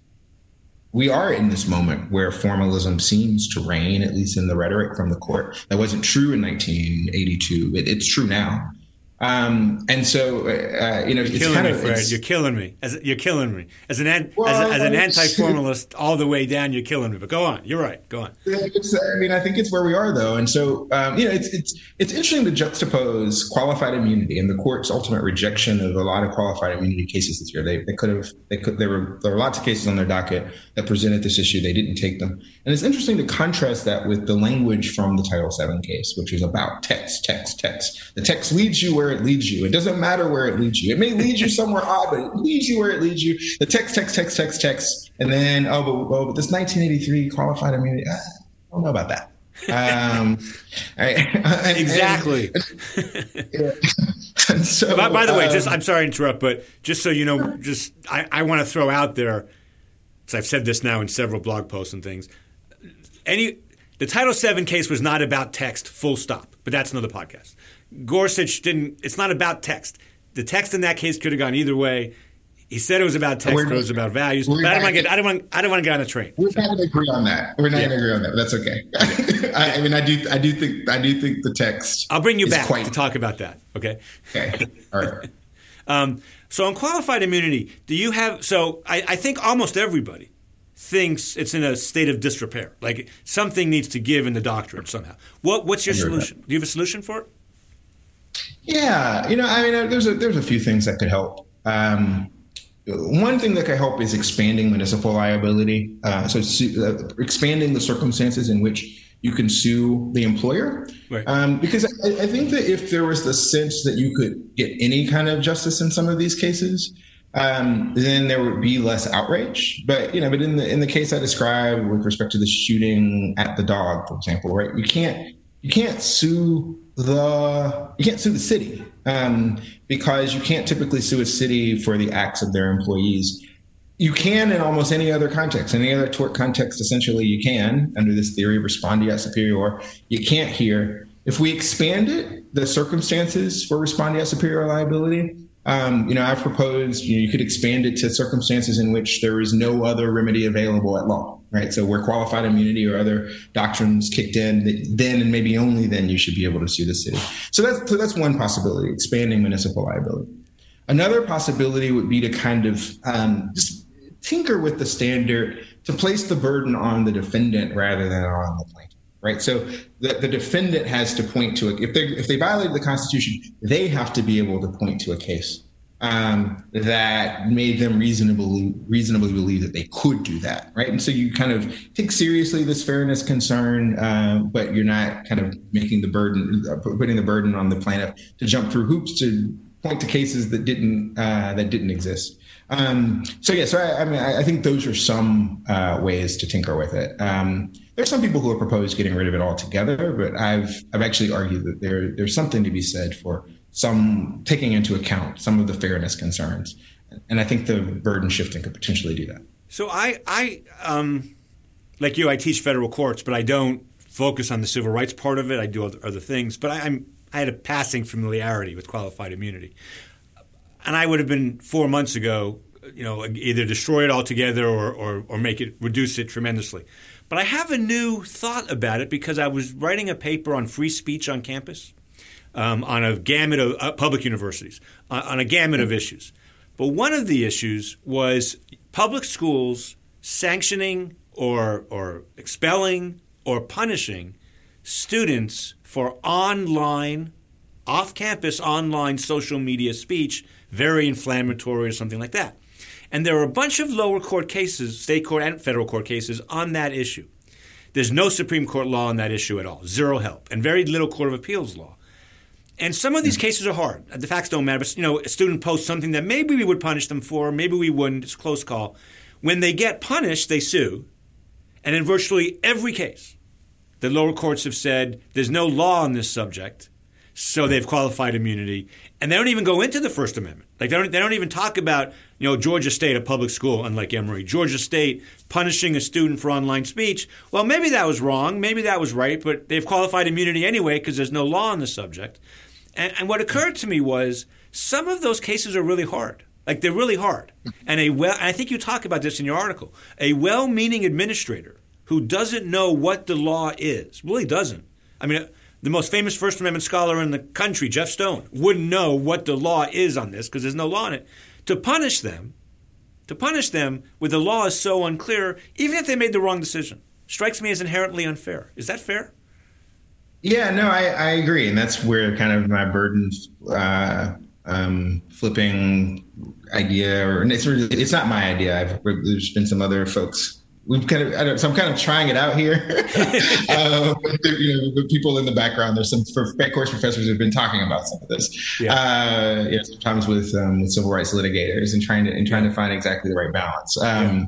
we are in this moment where formalism seems to reign, at least in the rhetoric from the court. That wasn't true in 1982. It, it's true now. Um, and so, uh, you know, you're killing me, of, Fred. You're killing me. As, you're killing me as an an, well, as, a, as, an anti-formalist all the way down. You're killing me. But go on. You're right. Go on. I mean, I think it's where we are though, and so um, you know, it's it's it's interesting to juxtapose qualified immunity and the court's ultimate rejection of a lot of qualified immunity cases this year. They they could have they could there were there were lots of cases on their docket that presented this issue. They didn't take them, and it's interesting to contrast that with the language from the Title VII case, which is about text, text, text. The text leads you where it leads you. It doesn't matter where it leads you. It may lead you somewhere odd, but it leads you where it leads you. The text, text, text, text, text, and then oh, but, oh, but this 1983 qualified immunity. I don't know about that. Um, and, exactly. And, yeah. so, by, by, the way, just um, I'm sorry to interrupt, but just so you know, just I, I want to throw out there, because I've said this now in several blog posts and things. Any the Title VII case was not about text, full stop. But that's another podcast. Gorsuch didn't. It's not about text. The text in that case could have gone either way. He said it was about text, but it was about values. But I don't want to get. I don't want. I don't want to get on a train. We're not going to agree on that. We're not yeah. going to agree on that. That's okay. I, I, mean, I do. I do think. I do think the text. I'll bring you back quite... to talk about that. Okay. Okay. All right. um, so on qualified immunity, do you have? So I, I think almost everybody thinks it's in a state of disrepair. Like something needs to give in the doctrine somehow. What What's your solution? Do you have a solution for it? Yeah, you know, I mean, there's a there's a few things that could help. Um, one thing that could help is expanding municipal liability. Uh, so uh, expanding the circumstances in which you can sue the employer. Right. Um, because I, I, think that if there was the sense that you could get any kind of justice in some of these cases, um, then there would be less outrage. But you know, but in the in the case I described with respect to the shooting at the dog, for example, right? You can't you can't sue the you can't sue the city um, because you can't typically sue a city for the acts of their employees. You can in almost any other context, any other tort context. Essentially, you can under this theory of respondeat superior. You can't here. If we expand it, the circumstances for respondeat superior liability, um, you know, I've proposed you, know, you could expand it to circumstances in which there is no other remedy available at law, right? So where qualified immunity or other doctrines kicked in, then and maybe only then you should be able to sue the city. So that's so that's one possibility, expanding municipal liability. Another possibility would be to kind of um, just tinker with the standard to place the burden on the defendant rather than on the plaintiff right? So the, the defendant has to point to it. If they if they violated the Constitution, they have to be able to point to a case um, that made them reasonably reasonably believe that they could do that, right? And so you kind of take seriously this fairness concern, uh, but you're not kind of making the burden uh, putting the burden on the plaintiff to jump through hoops to point to cases that didn't uh, that didn't exist. Um, so yeah, so I, I mean, I, think those are some uh, ways to tinker with it. Um, there's some people who have proposed getting rid of it altogether, but I've I've actually argued that there there's something to be said for some taking into account some of the fairness concerns, and I think the burden shifting could potentially do that. So I I um, like you, I teach federal courts, but I don't focus on the civil rights part of it. I do other, other things, but I, I'm I had a passing familiarity with qualified immunity, and I would have been four months ago, you know, either destroy it altogether or, or, or make it reduce it tremendously. But I have a new thought about it because I was writing a paper on free speech on campus, um, on a gamut of uh, public universities, uh, on a gamut of issues. But one of the issues was public schools sanctioning or, or expelling or punishing students for online, off campus online social media speech, very inflammatory or something like that. And there are a bunch of lower court cases, state court and federal court cases, on that issue. There's no Supreme Court law on that issue at all, zero help, and very little Court of Appeals law. And some of these hmm. cases are hard. The facts don't matter. But you know, a student posts something that maybe we would punish them for, maybe we wouldn't. It's a close call. When they get punished, they sue. And in virtually every case, the lower courts have said there's no law on this subject, so they've qualified immunity, and they don't even go into the First Amendment. Like they don't, they don't even talk about you know Georgia State, a public school, unlike Emory, Georgia State punishing a student for online speech. Well, maybe that was wrong, maybe that was right, but they've qualified immunity anyway because there's no law on the subject. And, and what occurred to me was some of those cases are really hard. Like they're really hard. And a well, I think you talk about this in your article. A well-meaning administrator who doesn't know what the law is, really doesn't. I mean, the most famous First Amendment scholar in the country, Jeff Stone, wouldn't know what the law is on this because there's no law in it. To punish them, to punish them with the law is so unclear, even if they made the wrong decision, strikes me as inherently unfair. Is that fair? Yeah, no, I, I agree, and that's where kind of my burden uh, um, flipping idea, or it's really, it's not my idea. I've, there's been some other folks we've kind of so I'm kind of trying it out here. uh, you know, the people in the background, there's some fed courts professors who've been talking about some of this. Yeah. Uh, you know, sometimes with um, with civil rights litigators and trying to and trying to find exactly the right balance. Um, yeah.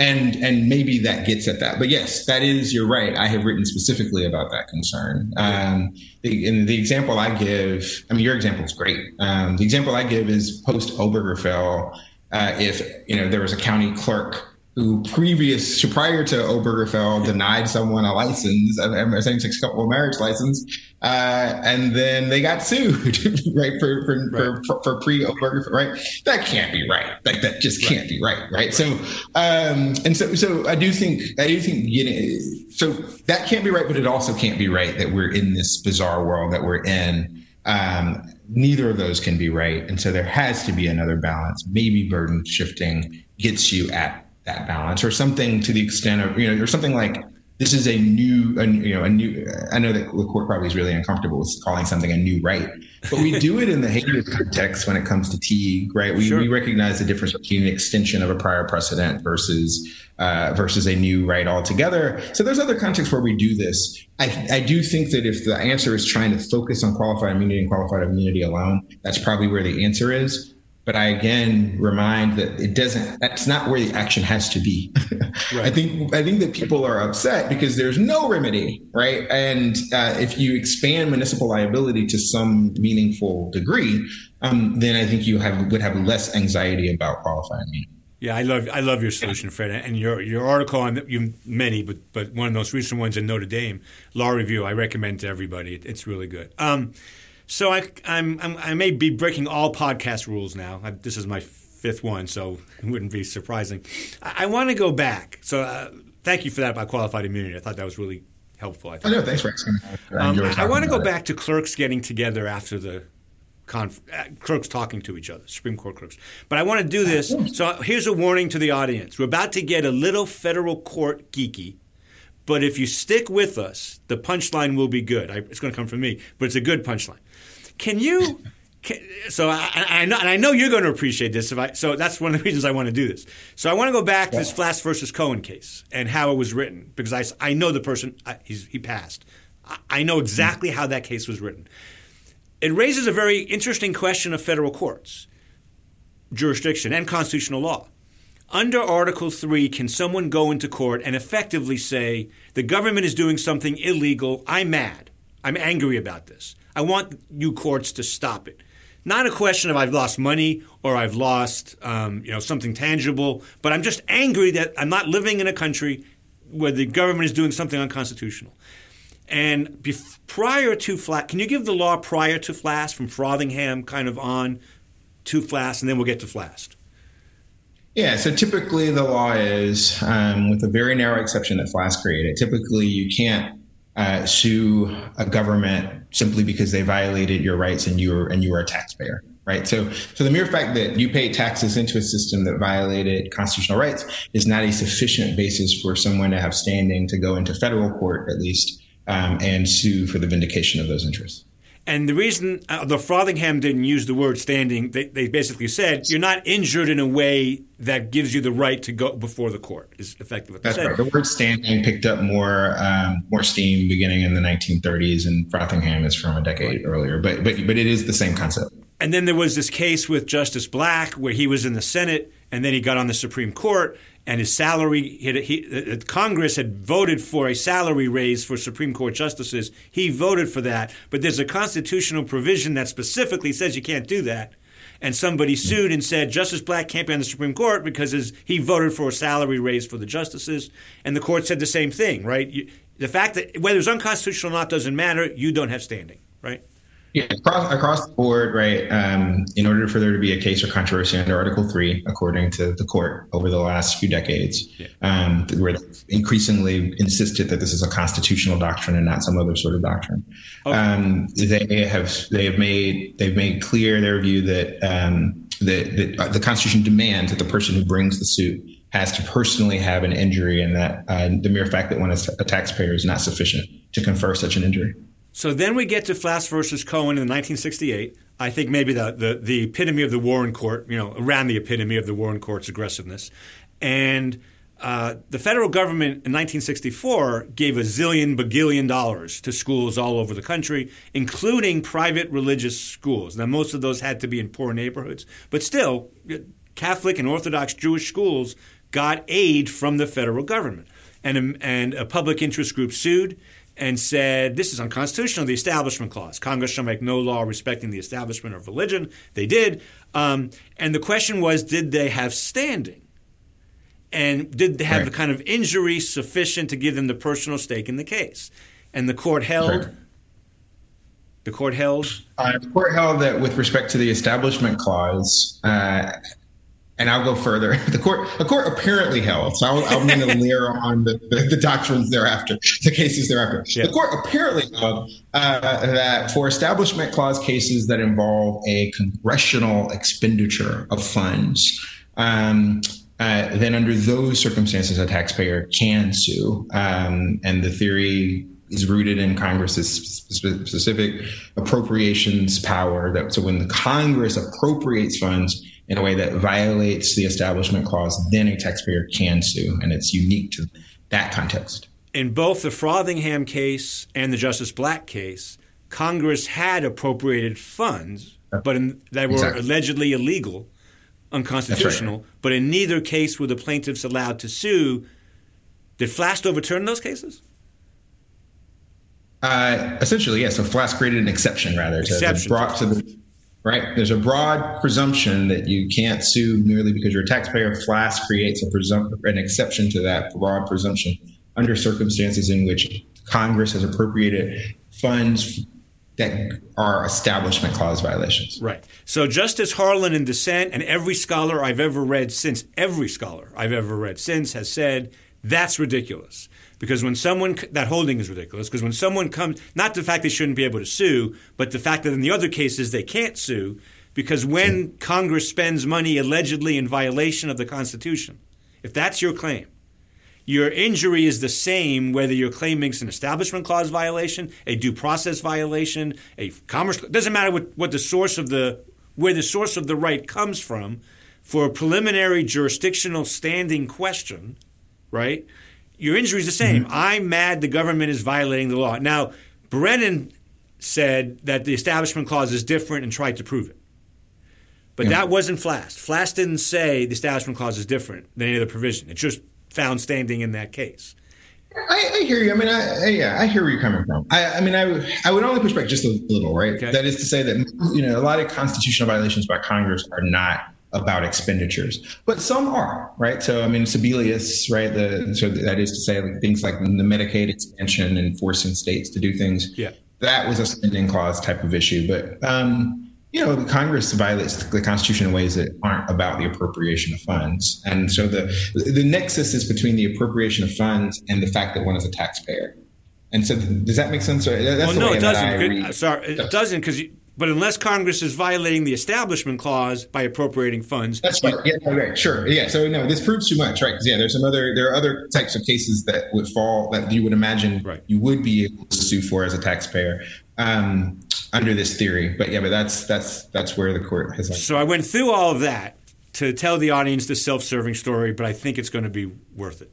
And and maybe that gets at that, but yes, that is you're right. I have written specifically about that concern. Um, the, and the example I give, I mean, your example is great. Um, the example I give is post Obergefell. Uh, if you know there was a county clerk who previous prior to Obergefell denied someone a license, a same-sex couple marriage license, uh, and then they got sued, right for for, right. for, for pre Obergefell, right? That can't be right. Like that just can't right. be right, right? right. So, um, and so so I do think I do think getting so that can't be right, but it also can't be right that we're in this bizarre world that we're in. Um, neither of those can be right, and so there has to be another balance. Maybe burden shifting gets you at that balance or something to the extent of, you know, or something like this is a new, a, you know, a new. I know that the court probably is really uncomfortable with calling something a new right, but we do it in the habeas context when it comes to Teague, right? We, sure. we recognize the difference between an extension of a prior precedent versus uh, versus a new right altogether. So there's other contexts where we do this. I, I do think that if the answer is trying to focus on qualified immunity and qualified immunity alone, that's probably where the answer is. But I again remind that it doesn't. That's not where the action has to be. right. I think I think that people are upset because there's no remedy, right? And uh, if you expand municipal liability to some meaningful degree, um, then I think you have would have less anxiety about qualified immunity. Yeah, I love I love your solution, Fred, and your your article on you many, but but one of the most recent ones in Notre Dame Law Review. I recommend to everybody. It's really good. Um, so I I'm, I'm, i may be breaking all podcast rules now. I, this is my fifth one, so it wouldn't be surprising. I, I want to go back. So uh, thank you for that about qualified immunity. I thought that was really helpful. I, I know. Thanks for asking. Um, I want to go it. back to clerks getting together after the conf- uh, clerks talking to each other, Supreme Court clerks. But I want to do this. So here's a warning to the audience. We're about to get a little federal court geeky. But if you stick with us, the punchline will be good. I, it's going to come from me, but it's a good punchline. Can you? Can, so I, I, know, and I know you're going to appreciate this. If I, so that's one of the reasons I want to do this. So I want to go back to this Flast versus Cohen case and how it was written because I, I know the person. I, he passed. I, I know exactly how that case was written it raises a very interesting question of federal courts, jurisdiction, and constitutional law. Under Article 3, can someone go into court and effectively say, the government is doing something illegal? I'm mad. I'm angry about this. I want you courts to stop it. Not a question of I've lost money or I've lost um, you know, something tangible, but I'm just angry that I'm not living in a country where the government is doing something unconstitutional. And prior to Flast, can you give the law prior to Flast from Frothingham kind of on to Flast, and then we'll get to Flast? Yeah, so typically the law is, um, with a very narrow exception that Flast created, typically you can't uh, sue a government simply because they violated your rights and you were and you were a taxpayer, right? So, so the mere fact that you paid taxes into a system that violated constitutional rights is not a sufficient basis for someone to have standing to go into federal court, at least, um, and sue for the vindication of those interests. And the reason uh, the Frothingham didn't use the word standing, they, they, basically said you're not injured in a way that gives you the right to go before the court. Is effectively what That's said. right. The word standing picked up more um, more steam beginning in the 1930s, and Frothingham is from a decade earlier. But but but it is the same concept. And then there was this case with Justice Black where he was in the Senate and then he got on the Supreme Court and his salary he, he, uh, Congress had voted for a salary raise for Supreme Court justices. He voted for that, but there's a constitutional provision that specifically says you can't do that. And somebody sued and said Justice Black can't be on the Supreme Court because his, he voted for a salary raise for the justices. And the court said the same thing, right? You, the fact that whether it's unconstitutional or not doesn't matter. You don't have standing, right? Yeah, across, across the board, right? Um, in order for there to be a case or controversy under Article 3, according to the court over the last few decades, yeah. um, where increasingly insisted that this is a constitutional doctrine and not some other sort of doctrine. Okay. Um, they have they have made they've made clear their view that um, that, that uh, the Constitution demands that the person who brings the suit has to personally have an injury, and that uh, the mere fact that one is a taxpayer is not sufficient to confer such an injury. So then we get to Flast versus Cohen in 1968. I think maybe the, the, the epitome of the Warren Court, you know, around the epitome of the Warren Court's aggressiveness. And uh, the federal government in 1964 gave a zillion bagillion dollars to schools all over the country, including private religious schools. Now, most of those had to be in poor neighborhoods, but still, Catholic and Orthodox Jewish schools got aid from the federal government. And a, and a public interest group sued and said this is unconstitutional, the Establishment Clause. Congress shall make no law respecting the establishment of religion. They did. Um, and the question was did they have standing? And did they have right. the kind of injury sufficient to give them the personal stake in the case? And the court held. Sure. The court held. Uh, the court held that with respect to the Establishment Clause, uh, and I'll go further. The court, the court apparently held. So i am going to layer on the, the, the, doctrines thereafter, the cases thereafter. Yeah. The court apparently held uh, that for establishment clause cases that involve a congressional expenditure of funds, um, uh, then under those circumstances, a taxpayer can sue. Um, and the theory is rooted in Congress's specific appropriations power. That so when the Congress appropriates funds in a way that violates the Establishment Clause, then a taxpayer can sue, and it's unique to that context. In both the Frothingham case and the Justice Black case, Congress had appropriated funds, but in, that were exactly. allegedly illegal unconstitutional. Right. But in neither case were the plaintiffs allowed to sue. Did Flast overturn those cases? Uh, essentially, yes. Yeah. So Flast created an exception, rather, to, exception. brought to the right. There's a broad presumption that you can't sue merely because you're a taxpayer. Flast creates a presum- an exception to that broad presumption under circumstances in which Congress has appropriated funds that are establishment clause violations. Right. So Justice Harlan in dissent, and every scholar I've ever read since, every scholar I've ever read since has said that's ridiculous. Because when someone, that holding is ridiculous, because when someone comes, not the fact they shouldn't be able to sue, but the fact that in the other cases they can't sue, because when Congress spends money allegedly in violation of the Constitution, if that's your claim, your injury is the same whether you're claiming an establishment clause violation, a due process violation, a commerce. It doesn't matter what, what the source of the where the source of the right comes from. For a preliminary jurisdictional standing question, right? Your injury is the same. Mm-hmm. I'm mad the government is violating the law. Now, Brennan said that the establishment clause is different and tried to prove it. But yeah. that wasn't Flast. Flast didn't say the establishment clause is different than any other provision. It just found standing in that case. I, I, hear you. I mean, I, I, yeah, I hear where you're coming from. I, I mean, I, I would only push back just a little, right? Okay. That is to say that you know a lot of constitutional violations by Congress are not about expenditures, but some are, right? So, I mean, Sebelius, right? The so that is to say like, things like the Medicaid expansion and forcing states to do things. Yeah, that was a spending clause type of issue, but. um you know, the Congress violates the Constitution in ways that aren't about the appropriation of funds, and so the the nexus is between the appropriation of funds and the fact that one is a taxpayer. And so, does that make sense? That's well, no, it doesn't. Sorry, it doesn't because. But unless Congress is violating the Establishment Clause by appropriating funds, that's right. Yeah, right. Sure. Yeah. So no, this proves too much, right? Because yeah, there's some other there are other types of cases that would fall that you would imagine right. you would be able to sue for as a taxpayer. Um, under this theory. But yeah, but that's that's that's where the court has. So I went through all of that to tell the audience the self-serving story, but I think it's going to be worth it.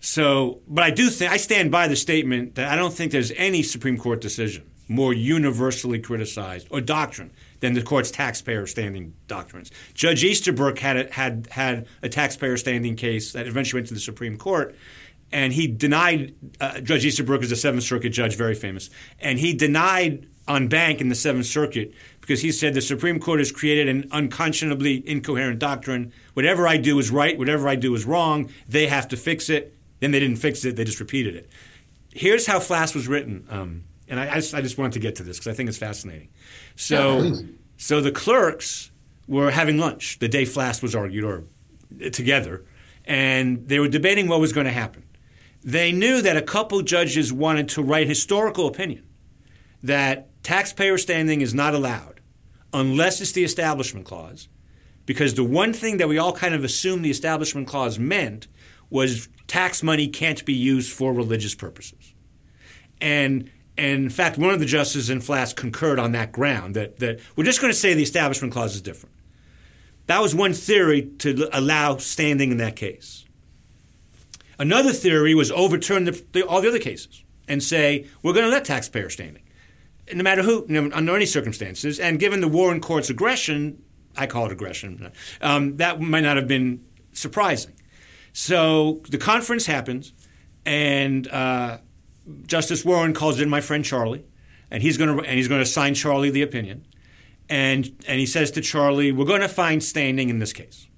So, but I do think I stand by the statement that I don't think there's any Supreme Court decision more universally criticized or doctrine than the court's taxpayer standing doctrines. Judge Easterbrook had a, had had a taxpayer standing case that eventually went to the Supreme Court, and he denied. Uh, judge Easterbrook is a Seventh Circuit judge, very famous, and he denied en banc in the Seventh Circuit because he said the Supreme Court has created an unconscionably incoherent doctrine. Whatever I do is right, whatever I do is wrong. They have to fix it. Then they didn't fix it, they just repeated it. Here's how Flast was written. Um, and I, I, just, I, just, wanted to get to this because I think it's fascinating. So, yeah, so the clerks were having lunch the day Flast was argued or uh, together, and they were debating what was going to happen. They knew that a couple judges wanted to write historical opinion that taxpayer standing is not allowed unless it's the Establishment Clause, because the one thing that we all kind of assumed the Establishment Clause meant was tax money can't be used for religious purposes. And, and in fact, one of the justices in Flast concurred on that ground that, that we're just going to say the Establishment Clause is different. That was one theory to allow standing in that case. Another theory was overturn the, the, all the other cases and say we're going to let taxpayer standing no matter who, know, under any circumstances. And given the Warren Court's aggression, I call it aggression, um, that might not have been surprising. So the conference happens, and uh, Justice Warren calls in my friend Charlie, and he's going to and he's going to assign Charlie the opinion, and and he says to Charlie, "We're going to find standing in this case."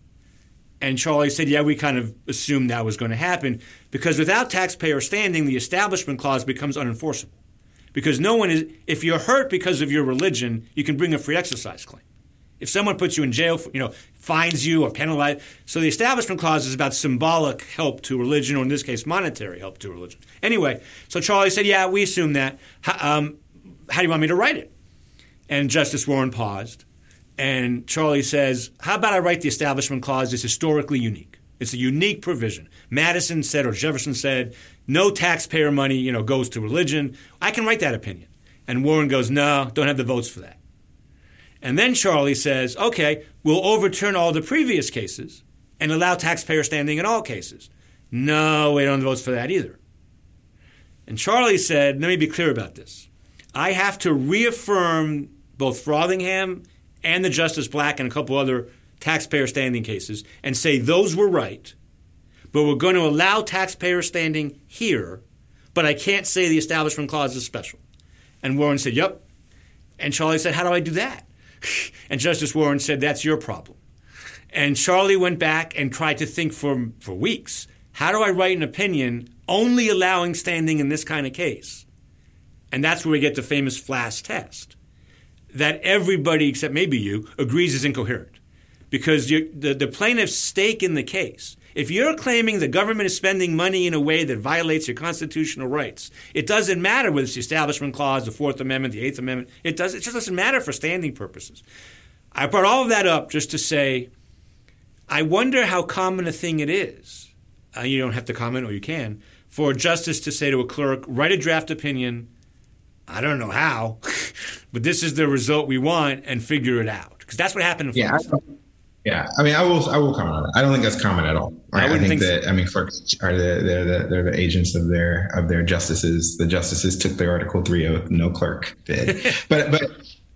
And Charlie said, "Yeah, we kind of assumed that was going to happen because without taxpayer standing, the Establishment Clause becomes unenforceable." Because no one is, if you're hurt because of your religion, you can bring a free exercise claim. If someone puts you in jail, for, you know, fines you or penalizes. So the Establishment Clause is about symbolic help to religion, or in this case, monetary help to religion. Anyway, so Charlie said, "Yeah, we assume that. How, um, how do you want me to write it?" And Justice Warren paused, and Charlie says, "How about I write the Establishment Clause is historically unique? It's a unique provision. Madison said or Jefferson said, no taxpayer money, you know, goes to religion. I can write that opinion. And Warren goes, no, don't have the votes for that. And then Charlie says, okay, we'll overturn all the previous cases and allow taxpayer standing in all cases. No, we don't vote for that either. And Charlie said, let me be clear about this. I have to reaffirm both Frothingham and the Justice Black and a couple other taxpayer standing cases and say those were right, but we're going to allow taxpayer standing here, but I can't say the Establishment Clause is special. And Warren said, Yep. And Charlie said, How do I do that? And Justice Warren said, That's your problem. And Charlie went back and tried to think for, for weeks how do I write an opinion only allowing standing in this kind of case? And that's where we get the famous Flast test that everybody, except maybe you, agrees is incoherent. Because the, the plaintiff's stake in the case, if you're claiming the government is spending money in a way that violates your constitutional rights, it doesn't matter whether it's the Establishment Clause, the Fourth Amendment, the Eighth Amendment. It, does, it just doesn't matter for standing purposes. I brought all of that up just to say I wonder how common a thing it is. Uh, you don't have to comment, or you can, for a justice to say to a clerk, write a draft opinion. I don't know how, but this is the result we want, and figure it out. Because that's what happened in yeah, yeah, I mean, I will. I will comment on that. I don't think that's common at all. Right? I, I, think, think that. So. I mean, clerks are the they're the they're the agents of their of their justices. The justices took their Article Three oath. No clerk did. but but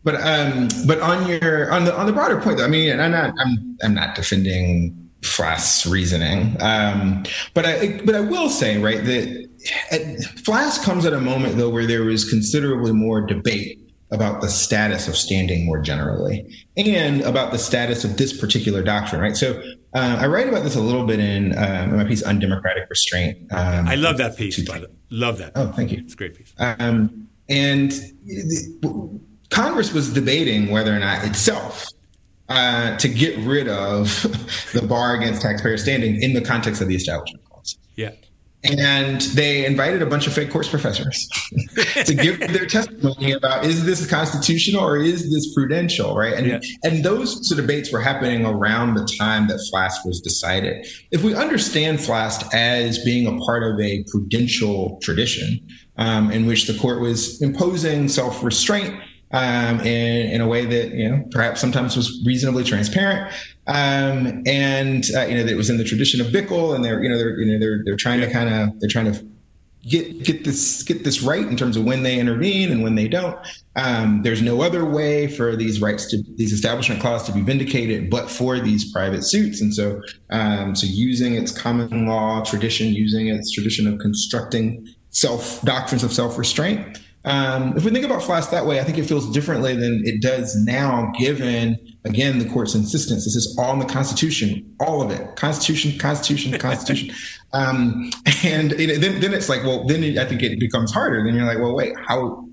but um but on your on the on the broader point, though, I mean, I'm not I'm I'm not defending Flast reasoning, um, but I but I will say right that Flast comes at a moment though where there was considerably more debate about the status of standing more generally and about the status of this particular doctrine, right? So uh, I write about this a little bit in, um, my piece, Undemocratic Restraint. Um, I love that piece, by the Love that. Oh, thank you. It's a great piece. Um, and the, Congress was debating whether or not itself uh, to get rid of the bar against taxpayer standing in the context of the Establishment Clause. Yeah and they invited a bunch of fed courts professors to give their testimony about is this constitutional or is this prudential right and yeah. and those debates were happening around the time that Flast was decided if we understand Flast as being a part of a prudential tradition um, in which the court was imposing self-restraint um, in, in a way that you know perhaps sometimes was reasonably transparent, um, and uh, you know that it was in the tradition of Bickel, and they're you know they're you know they're they're trying to kind of they're trying to get get this get this right in terms of when they intervene and when they don't. Um, there's no other way for these rights to these establishment clause to be vindicated, but for these private suits. And so, um, so using its common law tradition, using its tradition of constructing self doctrines of self restraint, um, if we think about Flast that way, I think it feels differently than it does now, given again the court's insistence. This is all in the Constitution, all of it, Constitution, Constitution, Constitution. um, and it, then, then it's like, well, then it, I think it becomes harder. Then you're like, well, wait, how?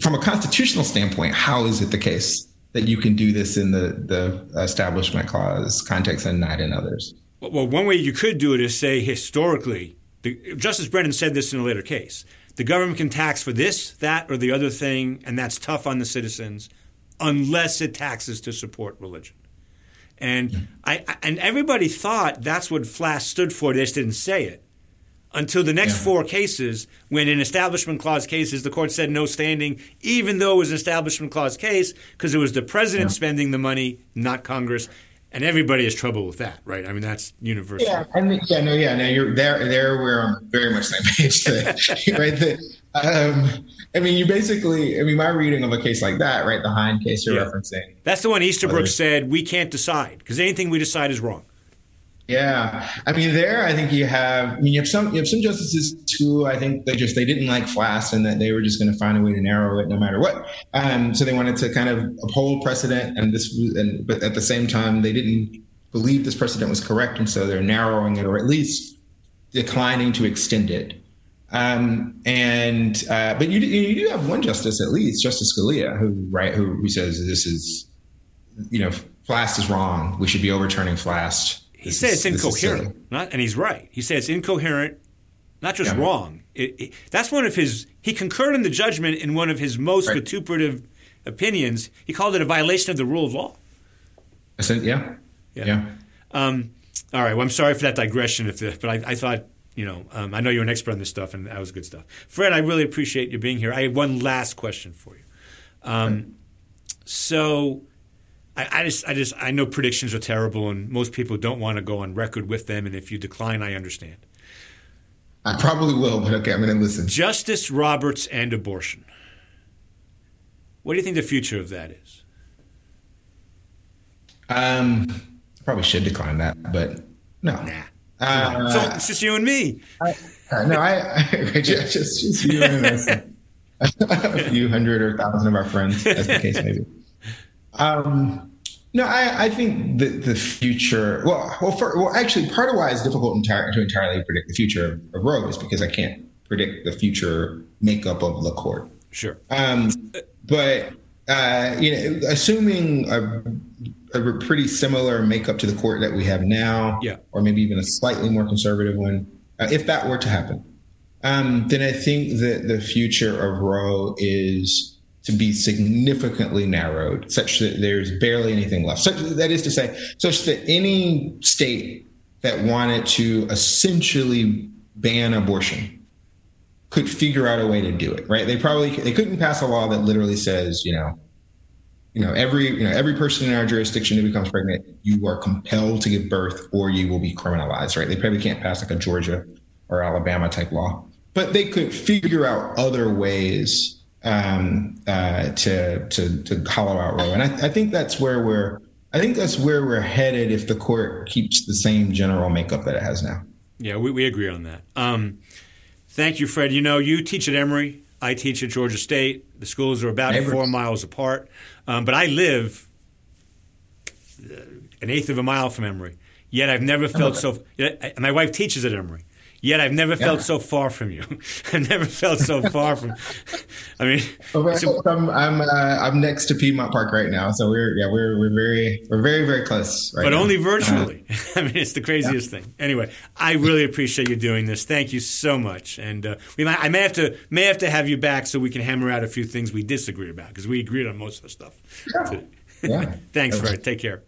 From a constitutional standpoint, how is it the case that you can do this in the the Establishment Clause context and not in others? Well, one way you could do it is say historically. The, Justice Brennan said this in a later case the government can tax for this, that, or the other thing, and that's tough on the citizens unless it taxes to support religion. And I, and everybody thought that's what Flast stood for. They just didn't say it until the next yeah. four cases, when in Establishment Clause cases, the court said no standing, even though it was an Establishment Clause case, because it was the president yeah. spending the money, not Congress and everybody has trouble with that, right? I mean, that's universal. Yeah, I mean, yeah, no, yeah, no, you're there. There, we're on very much same page, right? The, um, I mean, you basically, I mean, my reading of a case like that, right, the Hein case you're yeah. referencing. That's the one Easterbrook said we can't decide because anything we decide is wrong. Yeah, I mean, there I think you have. I mean, you have some you have some justices who I think they just they didn't like Flast and that they were just going to find a way to narrow it no matter what. Um, so they wanted to kind of uphold precedent, and this, was and but at the same time they didn't believe this precedent was correct, and so they're narrowing it or at least declining to extend it. Um, and uh, but you you do have one justice at least, Justice Scalia, who right who, who says this is you know Flast is wrong. We should be overturning Flast he said it's incoherent, not, and he's right. He said it's incoherent, not just yeah. wrong. It, it, that's one of his. He concurred in the judgment in one of his most right. vituperative opinions. He called it a violation of the rule of law. I said, yeah, yeah. yeah. Um, all right. Well, I'm sorry for that digression, if the, but I, I thought you know um, I know you're an expert on this stuff, and that was good stuff. Fred, I really appreciate you being here. I have one last question for you. Um, so. I, I just, I just, I know predictions are terrible, and most people don't want to go on record with them. And if you decline, I understand. I probably will, but okay, I'm going to listen. Justice Roberts and abortion. What do you think the future of that is? Um, I probably should decline that, but no. Nah. Uh, so it's just you and me. I, no, I, I just, just you and us, a few hundred or thousand of our friends, as the case may be. Um, no, I, I think that the future. Well, well, for, well, actually, part of why it's difficult entire, to entirely predict the future of, of Roe is because I can't predict the future makeup of the court. Sure. Um, but uh, you know, assuming a, a, pretty similar makeup to the court that we have now, yeah. or maybe even a slightly more conservative one, uh, if that were to happen, um, then I think that the future of Roe is to be significantly narrowed, such that there's barely anything left. Such, that is to say, such that any state that wanted to essentially ban abortion could figure out a way to do it. Right? They probably they couldn't pass a law that literally says, you know, you know every you know every person in our jurisdiction who becomes pregnant, you are compelled to give birth or you will be criminalized. Right? They probably can't pass like a Georgia or Alabama type law, but they could figure out other ways um, uh, to to to hollow out Roe, and I, I, think that's where we're. I think that's where we're headed if the court keeps the same general makeup that it has now. Yeah, we, we agree on that. Um, thank you, Fred. You know, you teach at Emory. I teach at Georgia State. The schools are about Neighbors. four miles apart, um, but I live an eighth of a mile from Emory. Yet I've never felt so. My wife teaches at Emory. Yet I've never yeah. felt so far from you. I've never felt so far from. I mean, well, so, I'm I'm, uh, I'm next to Piedmont Park right now, so we're yeah we're we're very we're very very close. Right but now. only virtually. Uh, I mean, it's the craziest yeah. thing. Anyway, I really appreciate you doing this. Thank you so much, and uh, we might I may have to may have to have you back so we can hammer out a few things we disagree about because we agreed on most of the stuff. Yeah. yeah. Thanks, Fred. Take care.